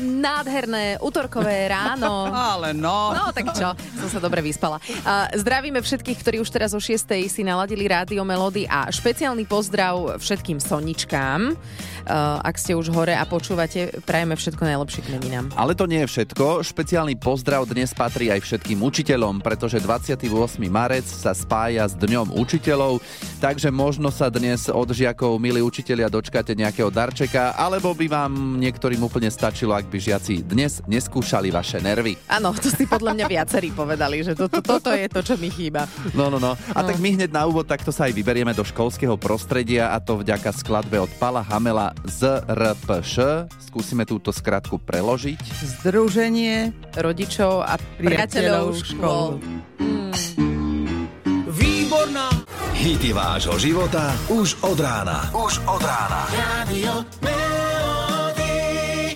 Nádherné útorkové ráno. Ale no. No tak čo, som sa dobre vyspala. Uh, zdravíme všetkých, ktorí už teraz o 6. si naladili rádio Melody a špeciálny pozdrav všetkým soničkám. Uh, ak ste už hore a počúvate, prajeme všetko najlepšie k meninám. Ale to nie je všetko. Špeciálny pozdrav dnes patrí aj všetkým učiteľom, pretože 28. marec sa spája s Dňom učiteľov, takže možno sa dnes od žiakov, milí učitelia, dočkáte nejakého darčeka, alebo by vám niektorým úplne stačilo, ak by žiaci dnes neskúšali vaše nervy. Áno, to si podľa mňa viacerí povedali, že to, to, toto je to, čo mi chýba. No, no, no. A no. tak my hneď na úvod takto sa aj vyberieme do školského prostredia a to vďaka skladbe od Pala Hamela z RPŠ. Skúsime túto skratku preložiť. Združenie rodičov a priateľov škôl. Hmm. Výborná! Hity vášho života už od rána. Už od rána. Radio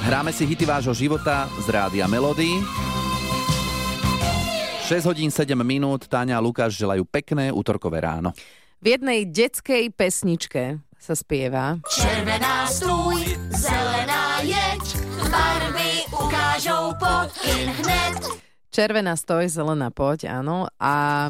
Hráme si hity vášho života z Rádia Melody. 6 hodín 7 minút, Táňa a Lukáš želajú pekné útorkové ráno. V jednej detskej pesničke sa spieva Červená stúj, zelená jeď, barvy ukážou pod in hned. Červená stoj, zelená poď, áno. A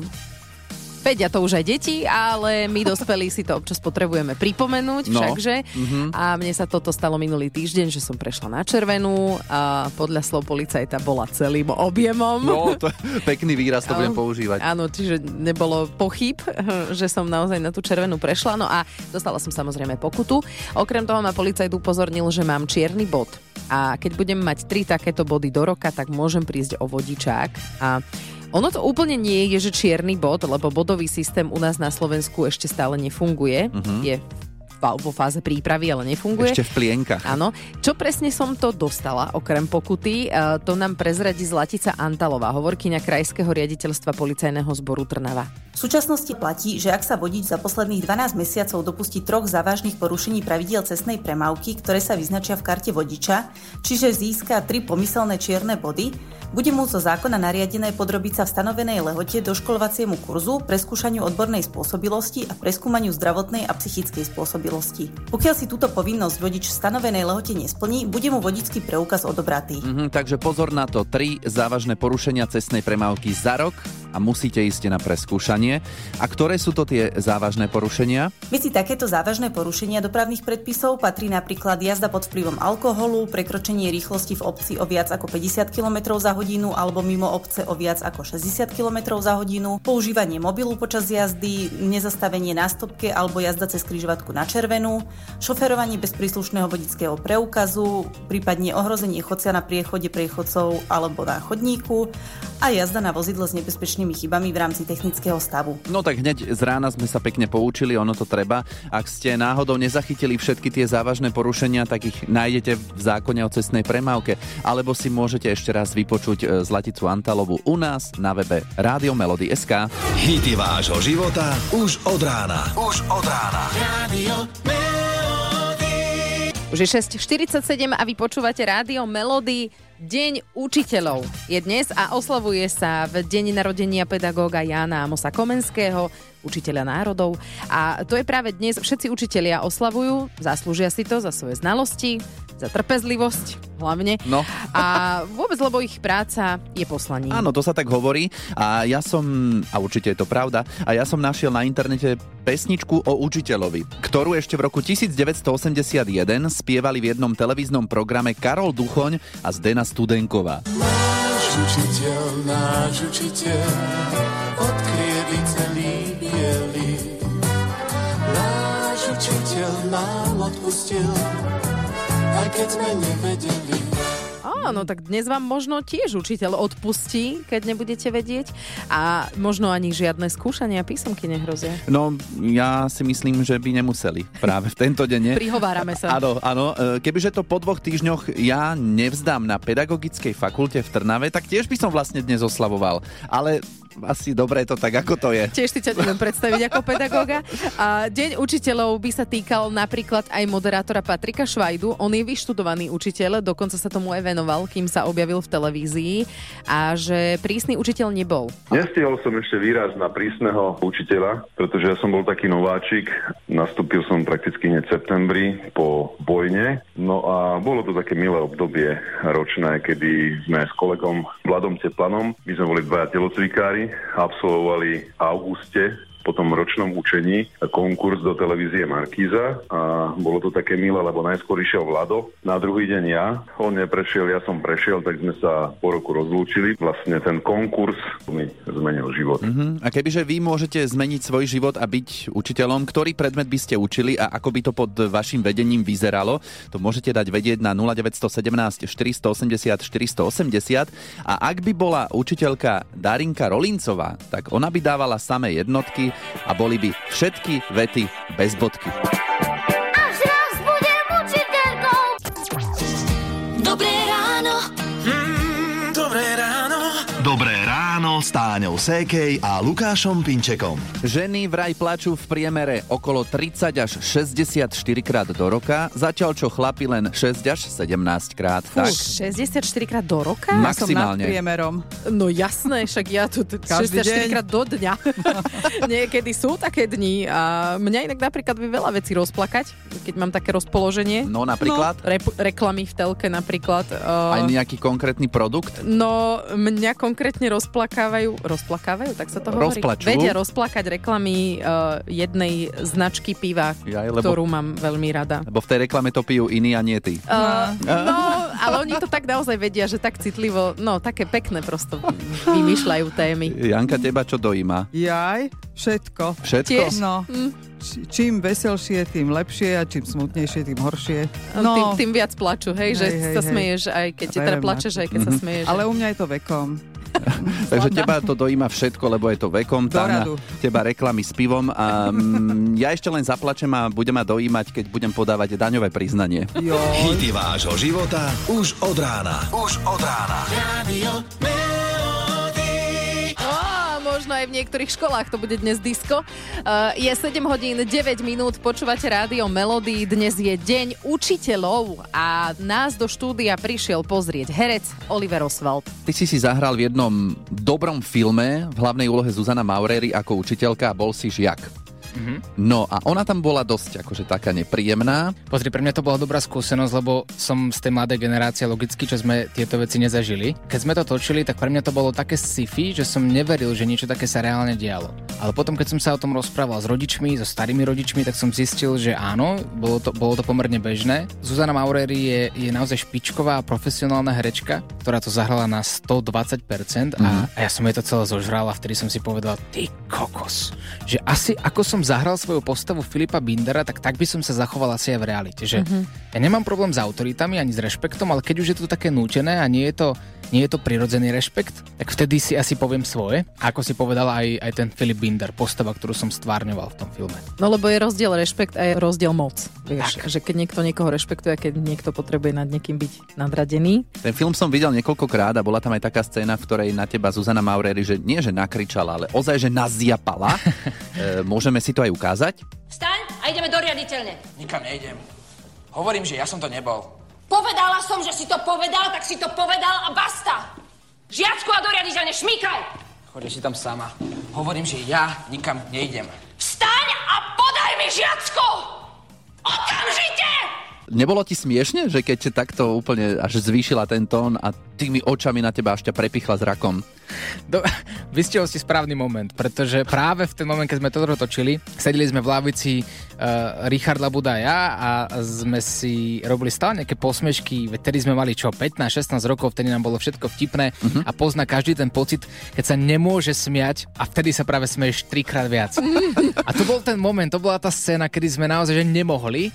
Vedia to už aj deti, ale my dospelí si to občas potrebujeme pripomenúť, no. všakže. Mm-hmm. A mne sa toto stalo minulý týždeň, že som prešla na červenú a podľa slov policajta bola celým objemom. No, to pekný výraz, to budem používať. Áno, čiže nebolo pochyb, že som naozaj na tú červenú prešla. No a dostala som samozrejme pokutu. Okrem toho ma policajt upozornil, že mám čierny bod. A keď budem mať tri takéto body do roka, tak môžem prísť o vodičák. A ono to úplne nie je, že čierny bod, lebo bodový systém u nás na Slovensku ešte stále nefunguje. Uh-huh. Je vo fáze prípravy, ale nefunguje. Ešte v plienkach. Áno. Čo presne som to dostala, okrem pokuty, e, to nám prezradí Zlatica Antalová, hovorkyňa Krajského riaditeľstva policajného zboru Trnava. V súčasnosti platí, že ak sa vodič za posledných 12 mesiacov dopustí troch závažných porušení pravidiel cestnej premávky, ktoré sa vyznačia v karte vodiča, čiže získa tri pomyselné čierne body, bude mu zo zákona nariadené podrobiť sa v stanovenej lehote doškolovaciemu kurzu, preskúšaniu odbornej spôsobilosti a preskúmaniu zdravotnej a psychickej spôsobilosti. Pokiaľ si túto povinnosť vodič v stanovenej lehote nesplní, bude mu vodický preukaz odobratý. Mm-hmm, takže pozor na to, tri závažné porušenia cestnej premávky za rok a musíte ísť na preskúšanie. A ktoré sú to tie závažné porušenia? Medzi takéto závažné porušenia dopravných predpisov patrí napríklad jazda pod vplyvom alkoholu, prekročenie rýchlosti v obci o viac ako 50 km za hodinu alebo mimo obce o viac ako 60 km za hodinu, používanie mobilu počas jazdy, nezastavenie na stopke alebo jazda cez križovatku na červenú, šoferovanie bez príslušného vodického preukazu, prípadne ohrozenie chodca na priechode priechodcov alebo na chodníku a jazda na vozidle s nebezpečným vážnymi chybami v rámci technického stavu. No tak hneď z rána sme sa pekne poučili, ono to treba. Ak ste náhodou nezachytili všetky tie závažné porušenia, tak ich nájdete v zákone o cestnej premávke, alebo si môžete ešte raz vypočuť e, Zlaticu Antalovu u nás na webe Rádio Melody SK. Hity vášho života už od rána. Už od rána. Radio už je 6.47 a vy počúvate rádio Melody. Deň učiteľov je dnes a oslavuje sa v deň narodenia pedagóga Jána Amosa Komenského, učiteľa národov. A to je práve dnes, všetci učitelia oslavujú, zaslúžia si to za svoje znalosti, za trpezlivosť hlavne. No. A vôbec, lebo ich práca je poslaním. Áno, to sa tak hovorí. A ja som, a určite je to pravda, a ja som našiel na internete pesničku o učiteľovi, ktorú ešte v roku 1981 spievali v jednom televíznom programe Karol Duchoň a Zdena Studenková. Náš učiteľ, náš učiteľ. Náš učiteľ nám odpustil aj keď sme nevedeli. Áno, tak dnes vám možno tiež učiteľ odpustí, keď nebudete vedieť a možno ani žiadne skúšania písomky nehrozia. No, ja si myslím, že by nemuseli práve v tento deň. Prihovárame sa. Áno, áno. E, kebyže to po dvoch týždňoch ja nevzdám na pedagogickej fakulte v Trnave, tak tiež by som vlastne dnes oslavoval. Ale asi dobre je to tak, ako to je. Tiež si ťa neviem predstaviť ako pedagóga. A deň učiteľov by sa týkal napríklad aj moderátora Patrika Švajdu. On je vyštudovaný učiteľ, dokonca sa tomu aj venoval, kým sa objavil v televízii. A že prísny učiteľ nebol. Nestihol som ešte výraz na prísneho učiteľa, pretože ja som bol taký nováčik. Nastúpil som prakticky hneď v septembri po vojne. No a bolo to také milé obdobie ročné, kedy sme s kolegom Vladom Teplanom, my sme boli dvaja telocvikári, absolvovali v auguste po tom ročnom učení konkurs do televízie Markíza a bolo to také milé, lebo najskôr išiel Vlado, na druhý deň ja, on neprešiel, ja som prešiel, tak sme sa po roku rozlúčili. Vlastne ten konkurs mi zmenil život. Mhm. A kebyže vy môžete zmeniť svoj život a byť učiteľom, ktorý predmet by ste učili a ako by to pod vašim vedením vyzeralo, to môžete dať vedieť na 0917 480 480 a ak by bola učiteľka Darinka Rolincová, tak ona by dávala samé jednotky a boli by všetky vety bez bodky. S Táňou Sékej a Lukášom Pinčekom. Ženy vraj plačú v priemere okolo 30 až 64 krát do roka, zatiaľ čo chlapi len 6 až 17 krát. Fú, Tak, 64 krát do roka? maximálne. priemerom. No jasné, však ja tu t- Každý 64 deň. krát do dňa. Niekedy sú také dni a mňa inak napríklad vie veľa vecí rozplakať, keď mám také rozpoloženie. No napríklad, Rep- reklamy v telke napríklad. aj Uh, nejaký konkrétny produkt. No, mňa konkrétne rozplakávajú, rozplakávajú, tak sa to hovorí? Rozplačú. Vedia rozplakať reklamy uh, jednej značky piva, Jaj, lebo- ktorú mám veľmi rada. Lebo v tej reklame to pijú iní a nie ty. Uh, no, ale oni to tak naozaj vedia, že tak citlivo, no, také pekné prosto vymýšľajú témy. Janka, teba čo dojíma? Jaj, všetko. Všetko? Tiež? No, č- čím veselšie, tým lepšie a čím smutnejšie, tým horšie. No. Tým, tým viac plaču, hej, že Hej, hej, sa hej. smeješ, aj keď teda Verím na plačeš, aj keď sa smeješ. Ale u mňa je to vekom. Takže teba to dojíma všetko, lebo je to vekom. Radu. teba reklamy s pivom. A mm, ja ešte len zaplačem a budem ma dojímať, keď budem podávať daňové priznanie. Jo. Hity vášho života už od rána. Už od rána. Radio možno aj v niektorých školách to bude dnes disco. Uh, je 7 hodín 9 minút, počúvate rádio Melody. Dnes je deň učiteľov a nás do štúdia prišiel pozrieť herec Oliver Oswald. Ty si si zahral v jednom dobrom filme v hlavnej úlohe Zuzana Maurery ako učiteľka a bol si žiak. No a ona tam bola dosť akože taká nepríjemná. Pozri, pre mňa to bola dobrá skúsenosť, lebo som z tej mladej generácie logicky, čo sme tieto veci nezažili. Keď sme to točili, tak pre mňa to bolo také sci-fi, že som neveril, že niečo také sa reálne dialo. Ale potom, keď som sa o tom rozprával s rodičmi, so starými rodičmi, tak som zistil, že áno, bolo to, bolo to pomerne bežné. Zuzana Maurery je, je naozaj špičková profesionálna herečka, ktorá to zahrala na 120% a, a ja som jej to celé zožral a vtedy som si povedal, ty kokos, že asi ako som zahral svoju postavu Filipa Bindera, tak tak by som sa zachoval asi aj v realite. Že ja nemám problém s autoritami ani s rešpektom, ale keď už je to také nútené a nie je to, nie je to prirodzený rešpekt, tak vtedy si asi poviem svoje. Ako si povedal aj, aj ten Filip Binder, postava, ktorú som stvárňoval v tom filme. No lebo je rozdiel rešpekt a je rozdiel moc. Vieš, že keď niekto niekoho rešpektuje keď niekto potrebuje nad niekým byť nadradený. Ten film som videl niekoľkokrát a bola tam aj taká scéna, v ktorej na teba Zuzana Maurery, že nie že nakričala, ale ozaj, že nazjapala. e, môžeme si to aj ukázať? Vstaň a ideme do riaditeľne. Nikam nejdem. Hovorím, že ja som to nebol. Povedala som, že si to povedal, tak si to povedal a basta. Žiacku a do riaditeľne, šmýkaj. Chodíš si tam sama. Hovorím, že ja nikam nejdem. Vstaň a podaj mi žiacku. Okamžite! Nebolo ti smiešne, že keď takto úplne až zvýšila ten tón a tými očami na teba až ťa prepichla zrakom? Do, vystihol si správny moment, pretože práve v ten moment, keď sme toto točili, sedeli sme v lavici uh, Richard Labuda a ja a sme si robili stále nejaké posmešky, veď tedy sme mali čo, 15-16 rokov, vtedy nám bolo všetko vtipné uh-huh. a pozná každý ten pocit, keď sa nemôže smiať a vtedy sa práve smeješ trikrát viac. a to bol ten moment, to bola tá scéna, kedy sme naozaj že nemohli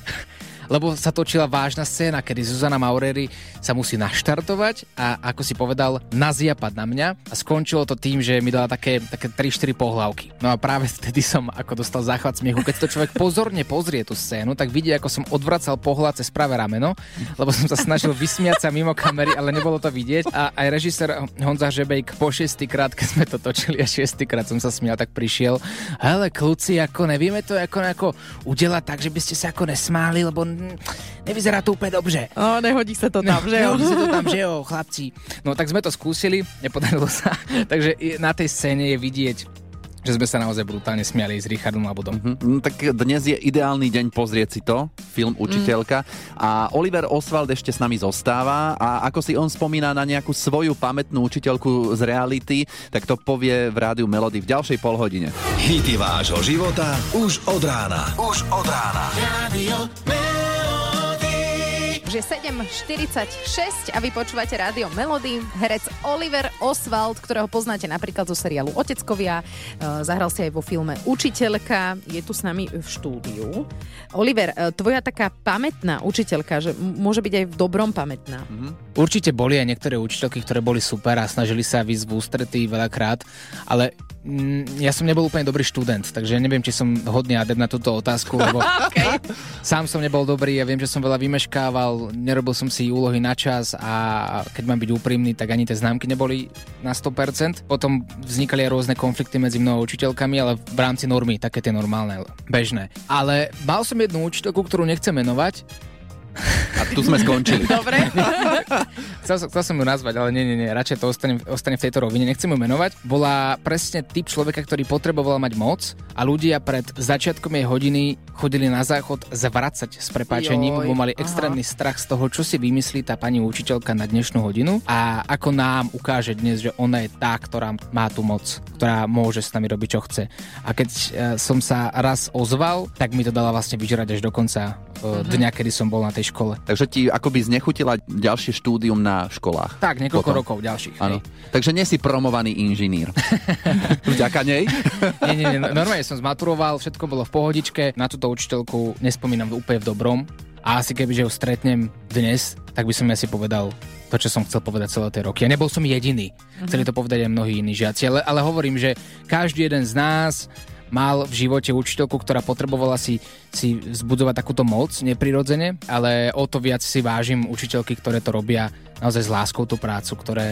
lebo sa točila vážna scéna, kedy Zuzana Maureri sa musí naštartovať a ako si povedal, naziapať na mňa a skončilo to tým, že mi dala také, také 3-4 pohľavky. No a práve vtedy som ako dostal záchvat smiechu. Keď to človek pozorne pozrie tú scénu, tak vidí, ako som odvracal pohľad cez pravé rameno, lebo som sa snažil vysmiať sa mimo kamery, ale nebolo to vidieť. A aj režisér Honza Žebejk po šestýkrát, keď sme to točili a šestýkrát som sa smial, tak prišiel. Hele, kluci, ako nevieme to ako, ako udelať tak, že by ste sa ako nesmáli, lebo nevyzerá to úplne dobře. O, nehodí sa to tam, že jo? Nehodí sa to tam, že jo, chlapci. No tak sme to skúsili, nepodarilo sa. Takže na tej scéne je vidieť že sme sa naozaj brutálne smiali s Richardom Labudom. Mm, tak dnes je ideálny deň pozrieť si to, film Učiteľka. A Oliver Oswald ešte s nami zostáva a ako si on spomína na nejakú svoju pamätnú učiteľku z reality, tak to povie v rádiu Melody v ďalšej polhodine. Hity vášho života už od rána. Už od rána. Radio že 7.46 a vy počúvate rádio Melody. Herec Oliver Oswald, ktorého poznáte napríklad zo seriálu Oteckovia, e, zahral si aj vo filme Učiteľka, je tu s nami v štúdiu. Oliver, e, tvoja taká pamätná učiteľka, že môže byť aj v dobrom pamätná. Určite boli aj niektoré učiteľky, ktoré boli super a snažili sa výsť v ústretí veľakrát, ale mm, ja som nebol úplne dobrý študent, takže neviem, či som hodný adept na túto otázku, lebo sám som nebol dobrý, ja viem, že som veľa vymeškával, nerobil som si úlohy na čas a keď mám byť úprimný, tak ani tie známky neboli na 100%. Potom vznikali aj rôzne konflikty medzi mnou a učiteľkami, ale v rámci normy, také tie normálne, bežné. Ale mal som jednu učiteľku, ktorú nechcem menovať, A tu sme skončili. Dobre. chcel, som- chcel som ju nazvať, ale nie, nie, nie, radšej to ostane, ostane v tejto rovine, nechcem ju menovať. Bola presne typ človeka, ktorý potreboval mať moc a ľudia pred začiatkom jej hodiny chodili na záchod zvracať s prepáčením, Joj, lebo mali aha. extrémny strach z toho, čo si vymyslí tá pani učiteľka na dnešnú hodinu a ako nám ukáže dnes, že ona je tá, ktorá má tú moc, ktorá môže s nami robiť, čo chce. A keď e, som sa raz ozval, tak mi to dala vlastne vyžerať až do konca e, dňa, kedy som bol na tej škole. Takže ti akoby znechutila ďalšie štúdium na školách. Tak, niekoľko Potom. rokov ďalších. Áno. Takže nie si promovaný inžinír. Vďaka nej. Nie, nie, nie, no- normálne som zmaturoval, všetko bolo v pohodičke, na túto učiteľku nespomínam úplne v dobrom a asi keby, že ju stretnem dnes, tak by som asi povedal to, čo som chcel povedať celé tie roky. A nebol som jediný. Chceli to povedať aj mnohí iní žiaci, ale, ale hovorím, že každý jeden z nás mal v živote učiteľku, ktorá potrebovala si, si vzbudzovať takúto moc neprirodzene, ale o to viac si vážim učiteľky, ktoré to robia naozaj s láskou tú prácu, ktoré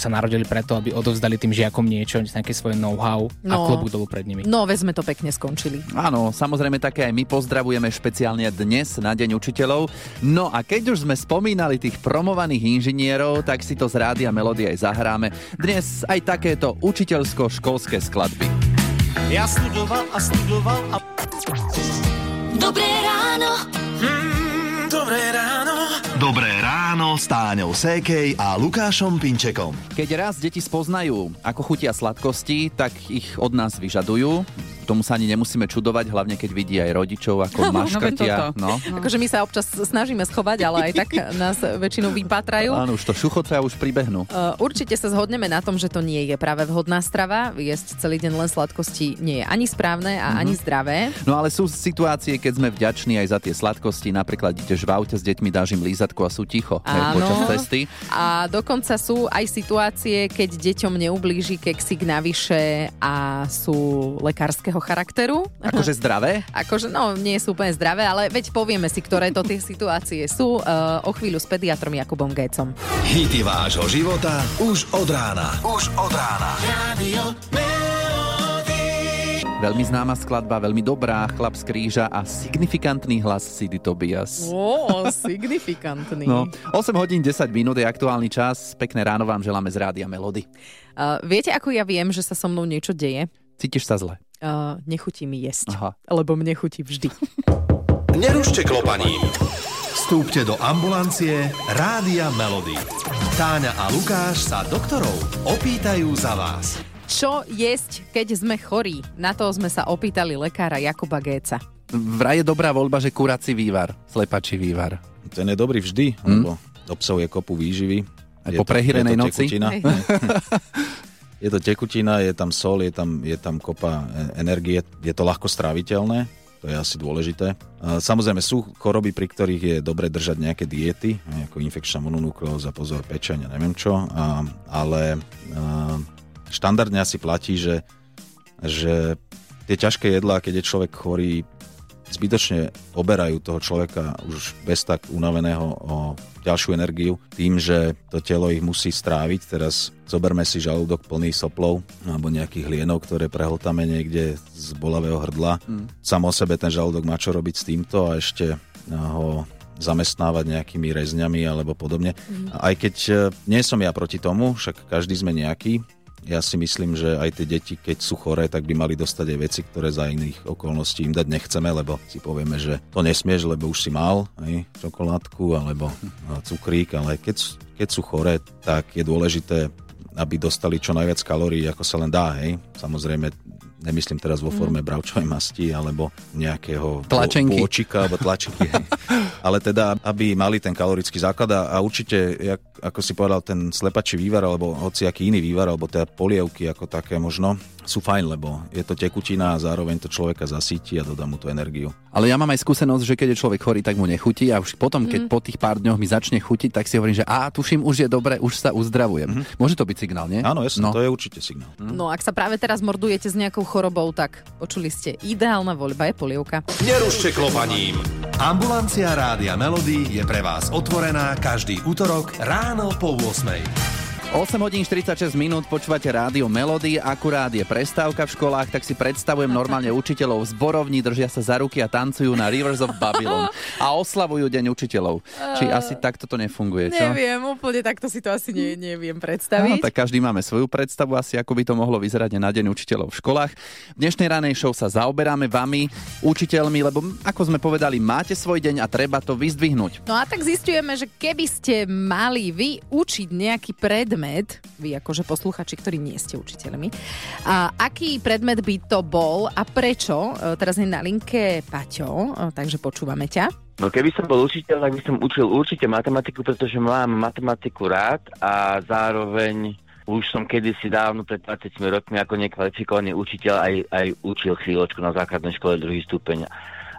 sa narodili preto, aby odovzdali tým žiakom niečo, nejaké svoje know-how a No. klobúk dolu pred nimi. No, veď sme to pekne skončili. Áno, samozrejme také aj my pozdravujeme špeciálne dnes na Deň učiteľov. No a keď už sme spomínali tých promovaných inžinierov, tak si to z rádia Melody aj zahráme. Dnes aj takéto učiteľsko-školské skladby. Ja studoval a studoval a Dobré ráno. Mm, Dobré ráno. Dobré ráno s Táňou Sékej a Lukášom Pinčekom. Keď raz deti spoznajú, ako chutia sladkosti, tak ich od nás vyžadujú. Tomu sa ani nemusíme čudovať, hlavne keď vidí aj rodičov, ako No, maškrtia. toto. No, Akože my sa občas snažíme schovať, ale aj tak nás väčšinou vypatrajú. Áno, už to šuchoce a už pribehnú. Uh, určite sa zhodneme na tom, že to nie je práve vhodná strava. Jesť celý deň len sladkosti nie je ani správne a ani zdravé. No ale sú situácie, keď sme vďační aj za tie sladkosti. Napríklad ideš v aute s deťmi, dáš im lízatko a sú ticho Áno. počas cesty. A dokonca sú aj situácie, keď deťom neublíži keksik navyše a sú lekárskeho charakteru. Akože zdravé? Akože, no, nie sú úplne zdravé, ale veď povieme si, ktoré to tie situácie sú uh, o chvíľu s pediatrom Jakubom Gécom. Hity vášho života už od rána. Už od rána. Radio Veľmi známa skladba, veľmi dobrá, chlap z kríža a signifikantný hlas Sidy Tobias. Ó, signifikantný. No, 8 hodín 10 minút je aktuálny čas. Pekné ráno vám želáme z Rádia Melody. Uh, viete, ako ja viem, že sa so mnou niečo deje? Cítiš sa zle? Uh, nechutí mi jesť. Aha. Lebo mne chutí vždy. Nerušte klopaním. Vstúpte do ambulancie Rádia Melody. Táňa a Lukáš sa doktorov opýtajú za vás. Čo jesť, keď sme chorí? Na to sme sa opýtali lekára Jakuba Géca. Vraj je dobrá voľba, že kurací vývar, slepačí vývar. Ten je dobrý vždy, Hm? lebo obsahuje kopu výživy. Aj po prehýrenej noci? Je to tekutina, je tam sol, je tam, je tam kopa e- energie, je to ľahko stráviteľné. To je asi dôležité. A Samozrejme sú choroby, pri ktorých je dobre držať nejaké diety, ako infekčná mononukleóza, pozor, pečenia, neviem čo, ale a, štandardne asi platí, že, že tie ťažké jedlá, keď je človek chorý, zbytočne oberajú toho človeka už bez tak unaveného o ďalšiu energiu tým, že to telo ich musí stráviť. Teraz zoberme si žalúdok plný soplov alebo nejakých hlienov, ktoré prehltáme niekde z bolavého hrdla. Mm. Samo o sebe ten žalúdok má čo robiť s týmto a ešte ho zamestnávať nejakými rezňami alebo podobne. Mm. Aj keď e, nie som ja proti tomu, však každý sme nejaký, ja si myslím, že aj tie deti, keď sú choré, tak by mali dostať aj veci, ktoré za iných okolností im dať nechceme, lebo si povieme, že to nesmieš, lebo už si mal aj čokoládku alebo a, cukrík, ale keď, keď sú choré, tak je dôležité, aby dostali čo najviac kalórií, ako sa len dá. Hej. Samozrejme, nemyslím teraz vo forme bravčovej masti alebo nejakého Tlačenky. pôčika alebo tlačenky. Ale teda, aby mali ten kalorický základ a, a určite, jak, ako si povedal, ten slepačí vývar alebo hociaký iný vývar, alebo teda polievky ako také možno, sú fajn, lebo je to tekutina a zároveň to človeka zasíti a dodá mu tú energiu. Ale ja mám aj skúsenosť, že keď je človek chorý, tak mu nechutí a už potom, keď Mhm. po tých pár dňoch mi začne chutiť, tak si hovorím, že a tuším, už je dobre, už sa uzdravujem. Môže to byť signál, nie? Áno, jasne, no. to je určite signál. No ak sa práve teraz mordujete s nejakou chorobou, tak počuli ste, ideálna voľba je polievka. Nerušte klopaním. Ambulancia Rádia Melody je pre vás otvorená každý útorok ráno po 8. 8 hodín 46 minút počúvate rádio Melody, akurát je prestávka v školách, tak si predstavujem normálne učiteľov v zborovni, držia sa za ruky a tancujú na Rivers of Babylon a oslavujú Deň učiteľov. Či asi takto to nefunguje, čo? Neviem, úplne takto si to asi ne, neviem predstaviť. tak každý máme svoju predstavu asi, ako by to mohlo vyzerať na Deň učiteľov v školách. V dnešnej ranej show sa zaoberáme vami, učiteľmi, lebo ako sme povedali, máte svoj deň a treba to vyzdvihnúť. No a tak zistujeme, že keby ste mali vy učiť nejaký predmet, vy akože posluchači, ktorí nie ste učiteľmi, a aký predmet by to bol a prečo? E, Teraz je na linke Paťo, e, takže počúvame ťa. No keby som bol učiteľ, tak by som učil určite matematiku, pretože mám matematiku rád a zároveň už som kedysi dávno pred 20 rokmi ako nekvalifikovaný učiteľ aj, aj učil chvíľočku na základnej škole druhý stupeň.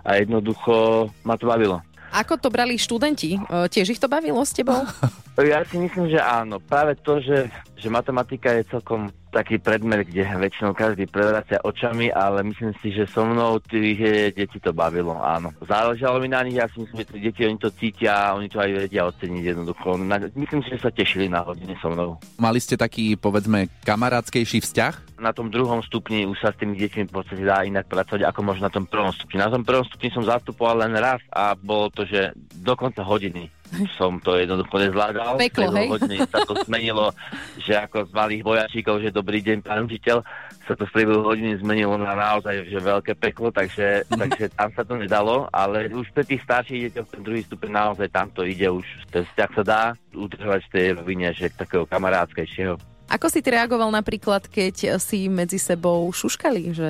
A jednoducho ma to bavilo. Ako to brali študenti? E, Tiež ich to bavilo s tebou? Ja si myslím, že áno. Práve to, že, že matematika je celkom taký predmet, kde väčšinou každý prevracia očami, ale myslím si, že so mnou tých eh, detí to bavilo, áno. Záležalo mi na nich, ja si myslím, že tí deti, oni to cítia, oni to aj vedia oceniť jednoducho. Na, myslím si, že sa tešili na hodine so mnou. Mali ste taký, povedzme, kamarátskejší vzťah? Na tom druhom stupni už sa s tými deťmi v podstate dá inak pracovať, ako možno na tom prvom stupni. Na tom prvom stupni som zastupoval len raz a bolo to, že do konca hodiny som to jednoducho nezvládal. Peklo, hej? hodiny sa to zmenilo, že ako z malých vojačíkov, že dobrý deň, pán učiteľ, sa to v priebehu hodiny zmenilo na naozaj že veľké peklo, takže, takže tam sa to nedalo, ale už pre tých starších deťoch ten druhý stupeň naozaj tam to ide už, ten vzťah sa dá udržovať v tej rovine, že takého kamarátskejšieho. Ako si ty reagoval napríklad, keď si medzi sebou šuškali, že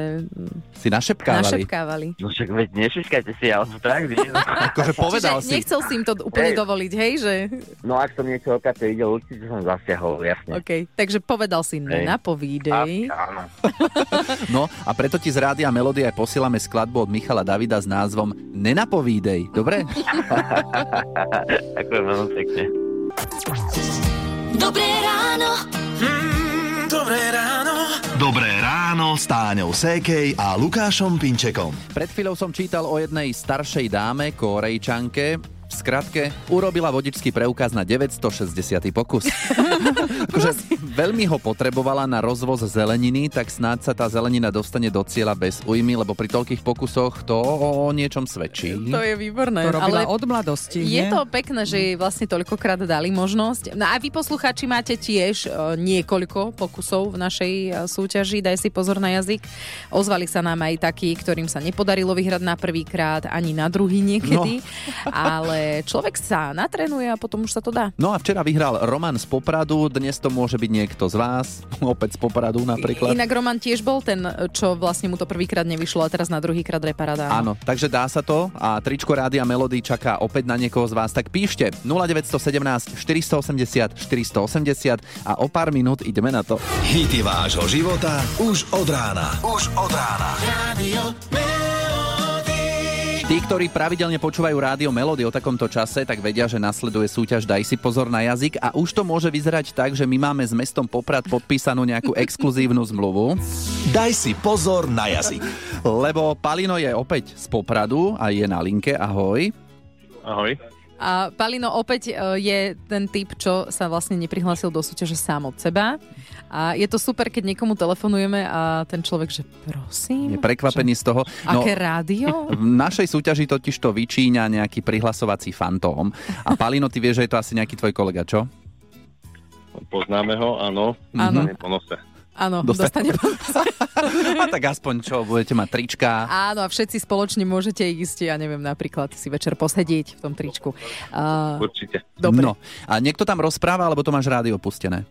Si našepkávali? našepkávali? No však veď nešuškajte si, ale v praxi. akože povedal Čiže nechcel si im to úplne Hej. dovoliť, hej? Že... No ak som niečo okaté videl, určite som zasiahol, jasne. OK, takže povedal si nenapovídej. Áno. No a preto ti z rádia aj posielame skladbu od Michala Davida s názvom Nenapovídej, dobre? Ďakujem veľmi pekne. Dobré ráno. Mm, dobré ráno. Dobré ráno s Táňou Sékej a Lukášom Pinčekom. Pred chvíľou som čítal o jednej staršej dáme, Korejčanke, v skratke, urobila vodičský preukaz na 960. pokus. akože veľmi ho potrebovala na rozvoz zeleniny, tak snáď sa tá zelenina dostane do cieľa bez újmy, lebo pri toľkých pokusoch to o niečom svedčí. To je výborné. To robila ale od mladosti, Je nie? to pekné, že jej vlastne toľkokrát dali možnosť. No a vy poslucháči máte tiež e, niekoľko pokusov v našej e, súťaži. Daj si pozor na jazyk. Ozvali sa nám aj takí, ktorým sa nepodarilo vyhrať na prvýkrát, ani na druhý niekedy. Ale človek sa natrenuje a potom už sa to dá. No a včera vyhral Roman z Popradu, dnes to môže byť niekto z vás, opäť z Popradu napríklad. Inak Roman tiež bol ten, čo vlastne mu to prvýkrát nevyšlo a teraz na druhýkrát reparáda. Áno, takže dá sa to a tričko Rádia Melody čaká opäť na niekoho z vás, tak píšte 0917 480 480 a o pár minút ideme na to. Hity vášho života už od rána. Už od rána. Radio Tí, ktorí pravidelne počúvajú rádio Melody o takomto čase, tak vedia, že nasleduje súťaž Daj si pozor na jazyk a už to môže vyzerať tak, že my máme s mestom Poprad podpísanú nejakú exkluzívnu zmluvu. Daj si pozor na jazyk. Lebo Palino je opäť z Popradu a je na linke. Ahoj. Ahoj. A Palino opäť e, je ten typ, čo sa vlastne neprihlásil do súťaže sám od seba. A je to super, keď niekomu telefonujeme a ten človek, že prosím. Je prekvapený z toho. Aké rádio? V našej súťaži totiž to vyčíňa nejaký prihlasovací fantóm. A Palino, ty vieš, že je to asi nejaký tvoj kolega, čo? Poznáme ho, áno. Áno. Po nose. Áno, Dostane- dostane A tak aspoň čo, budete mať trička. Áno, a všetci spoločne môžete ísť, ja neviem, napríklad si večer posedieť v tom tričku. Uh, Určite. Dobre. No. A niekto tam rozpráva, alebo to máš rádio pustené?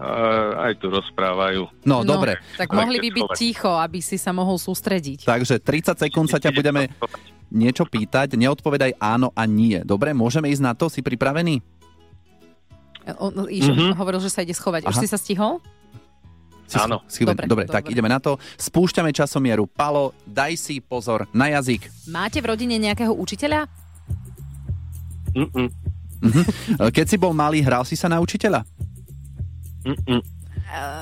Uh, aj tu rozprávajú. No, dobre. Tak mohli by byť ticho, aby si sa mohol sústrediť. Takže 30 sekúnd sa ťa budeme niečo pýtať, neodpovedaj áno a nie. Dobre, môžeme ísť na to? Si pripravený? On, iš, Mhm. hovoril, že sa ide schovať. Už Aha. si sa stihol? Áno. Dobre, dobre, tak ideme na to. Spúšťame časomieru. Palo, daj si pozor na jazyk. Máte v rodine nejakého učiteľa? Mm-mm. Mhm. Keď si bol malý, hral si sa na učiteľa? Mm-mm.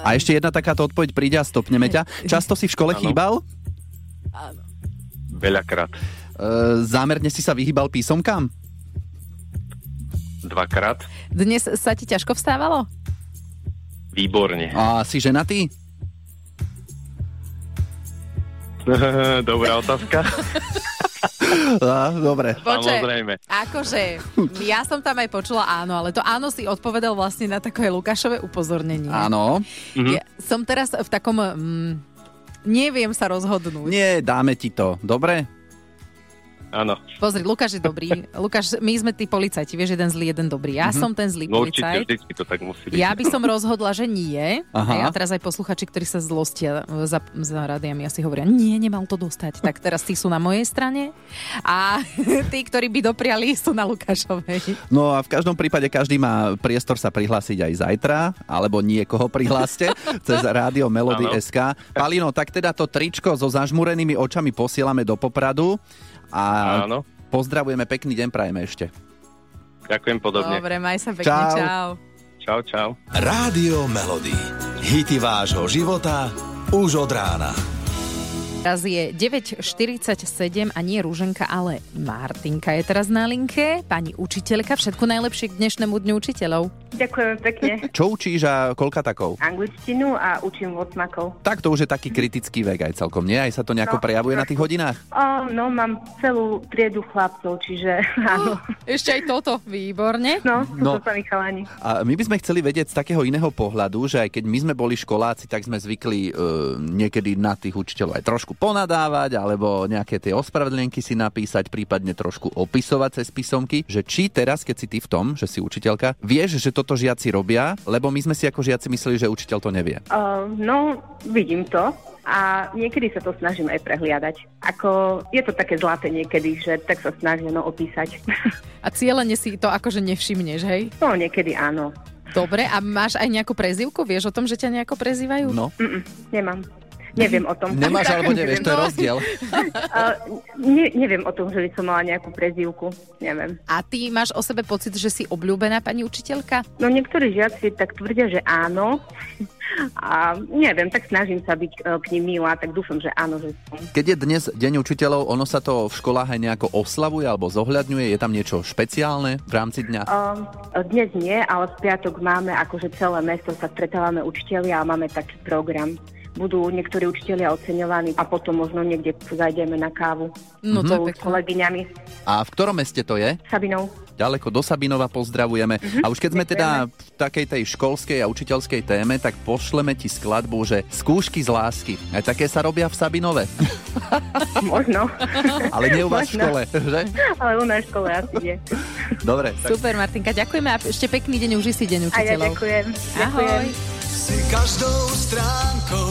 A ešte jedna takáto odpoveď príde a stopneme ťa. Často si v škole Áno. chýbal? Veľakrát. E, zámerne si sa vyhýbal písomkám? Dvakrát. Dnes sa ti ťažko vstávalo? Výborne. A si ženatý? Dobrá otázka. Dobre. Počkaj, Samozrejme. akože, ja som tam aj počula áno, ale to áno si odpovedal vlastne na také Lukášové upozornenie. Áno. Ja som teraz v takom... Mm, neviem sa rozhodnúť. Nie, dáme ti to. Dobre? Áno. Pozri, Lukáš je dobrý. Lukáš, my sme tí policajti, vieš, jeden zlý, jeden dobrý. Ja Mhm. som ten zlý No určite, policajt. vždycky to tak musí byť. Ja by som rozhodla, že nie. Aha. A teraz aj posluchači, ktorí sa zlostia za, za rádiami, asi hovoria, nie, nemal to dostať. Tak teraz tí sú na mojej strane a tí, ktorí by dopriali, sú na Lukášovej. No a v každom prípade každý má priestor sa prihlásiť aj zajtra, alebo niekoho prihláste cez rádio Melody Áno. SK. Palino, tak teda to tričko so zažmurenými očami posielame do Popradu a Áno. pozdravujeme, pekný deň prajeme ešte. Ďakujem podobne. Dobre, maj sa pekne, Čau. čau. Čau, čau. Rádio Melody. Hity vášho života už od rána. Teraz je 9.47 a nie Rúženka, ale Martinka je teraz na linke. Pani učiteľka, všetko najlepšie k dnešnému dňu učiteľov. Ďakujem pekne. Čo učíš a koľka takov? Angličtinu a učím osmakov. Tak to už je taký kritický vek aj celkom, nie? Aj sa to nejako No, prejavuje na tých hodinách? O, no, mám celú triedu chlapcov, čiže áno. Ešte aj toto, výborne. No, sú No. to sami chalani. A my by sme chceli vedieť z takého iného pohľadu, že aj keď my sme boli školáci, tak sme zvykli e, niekedy na tých učiteľov aj trošku ponadávať, alebo nejaké tie ospravedlenky si napísať, prípadne trošku opisovať cez písomky, že či teraz, keď si ty v tom, že si učiteľka, vieš, že toto žiaci robia, lebo my sme si ako žiaci mysleli, že učiteľ to nevie. O, no, vidím to. A niekedy sa to snažím aj prehliadať. Ako, je to také zlaté niekedy, že tak sa snažím no, opísať. A cieľene si to akože nevšimneš, hej? No, niekedy áno. Dobre, a máš aj nejakú prezývku? Vieš o tom, že ťa nejako prezývajú? No. Mm-mm, nemám. Neviem o tom. Nemáš alebo nevieš, to je No. rozdiel. Uh, ne, neviem o tom, že by som mala nejakú prezývku. Neviem. A ty máš o sebe pocit, že si obľúbená pani učiteľka? No niektorí žiaci tak tvrdia, že áno. A neviem, tak snažím sa byť e, k ním milá, tak dúfam, že áno, že som. Keď je dnes Deň učiteľov, ono sa to v školách aj nejako oslavuje alebo zohľadňuje? Je tam niečo špeciálne v rámci dňa? Um, dnes nie, ale v piatok máme, akože celé mesto sa stretávame učiteľia a máme taký program. Budú niektorí učiteľia oceňovaní a potom možno niekde zajdeme na kávu No to je s kolegyňami. A v ktorom meste to je? Sabinou. Ďaleko do Sabinova pozdravujeme. Mhm, A už keď sme teda v takej tej školskej a učiteľskej téme, tak pošleme ti skladbu, že skúšky z lásky. Aj také sa robia v Sabinove. Možno. Ale nie u vás v škole, že? Ale u nás v škole asi nie. Dobre. Tak Super, Martinka, ďakujeme a ešte pekný deň, uži si deň A ja učiteľov. ďakujem. Ahoj. Ďakujem. Si každou stránkou.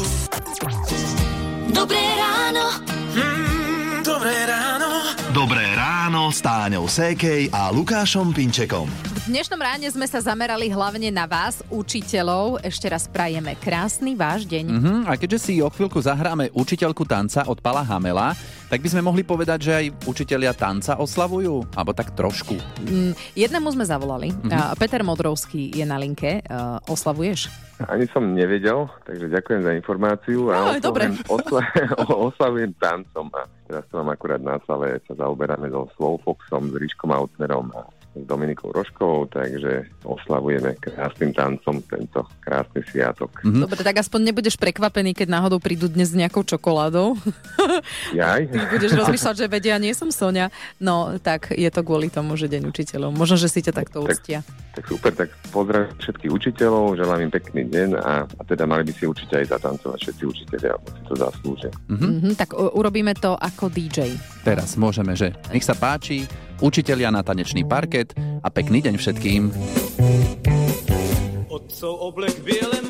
Dobré ráno. Mm, dobré ráno. Dobré ráno s Táňou Sékej a Lukášom Pinčekom. V dnešnom ráne sme sa zamerali hlavne na vás, učiteľov. Ešte raz prajeme krásny váš deň. Mhm, a keďže si o chvíľku zahráme učiteľku tanca od Pala Hamela, Tak by sme mohli povedať, že aj učitelia tanca oslavujú? Alebo tak trošku. Mm, jednému sme zavolali. Mhm. Uh, Peter Modrovský je na linke. Uh, oslavuješ? Ani som nevedel, takže ďakujem za informáciu. No, A dobre. oslavujem, osla, oslavujem tancom a teraz to mám akurát na slave, sa zaoberáme so Slowfoxom, s Ríškom Autnerom a Dominikou Roškovou, takže oslavujeme krásnym tancom tento krásny sviatok. Mhm. Dobre, tak aspoň nebudeš prekvapený, keď náhodou prídu dnes s nejakou čokoládou. Jaj? Ty budeš rozmýšľať, že vedia, nie som Sonia. No, tak je to kvôli tomu, že deň učiteľov. Možno, že si ťa takto Tak- uctia. Tak super, tak pozdravujem všetkých učiteľov, želám im pekný deň a, a teda mali by si určite aj zatancovať všetci učiteľia, lebo si to zaslúžia. Mhm. Mhm, tak u- urobíme to ako DJ. Teraz môžeme, že nech sa páči, učitelia na tanečný parket a pekný deň všetkým. Otcov oblek biele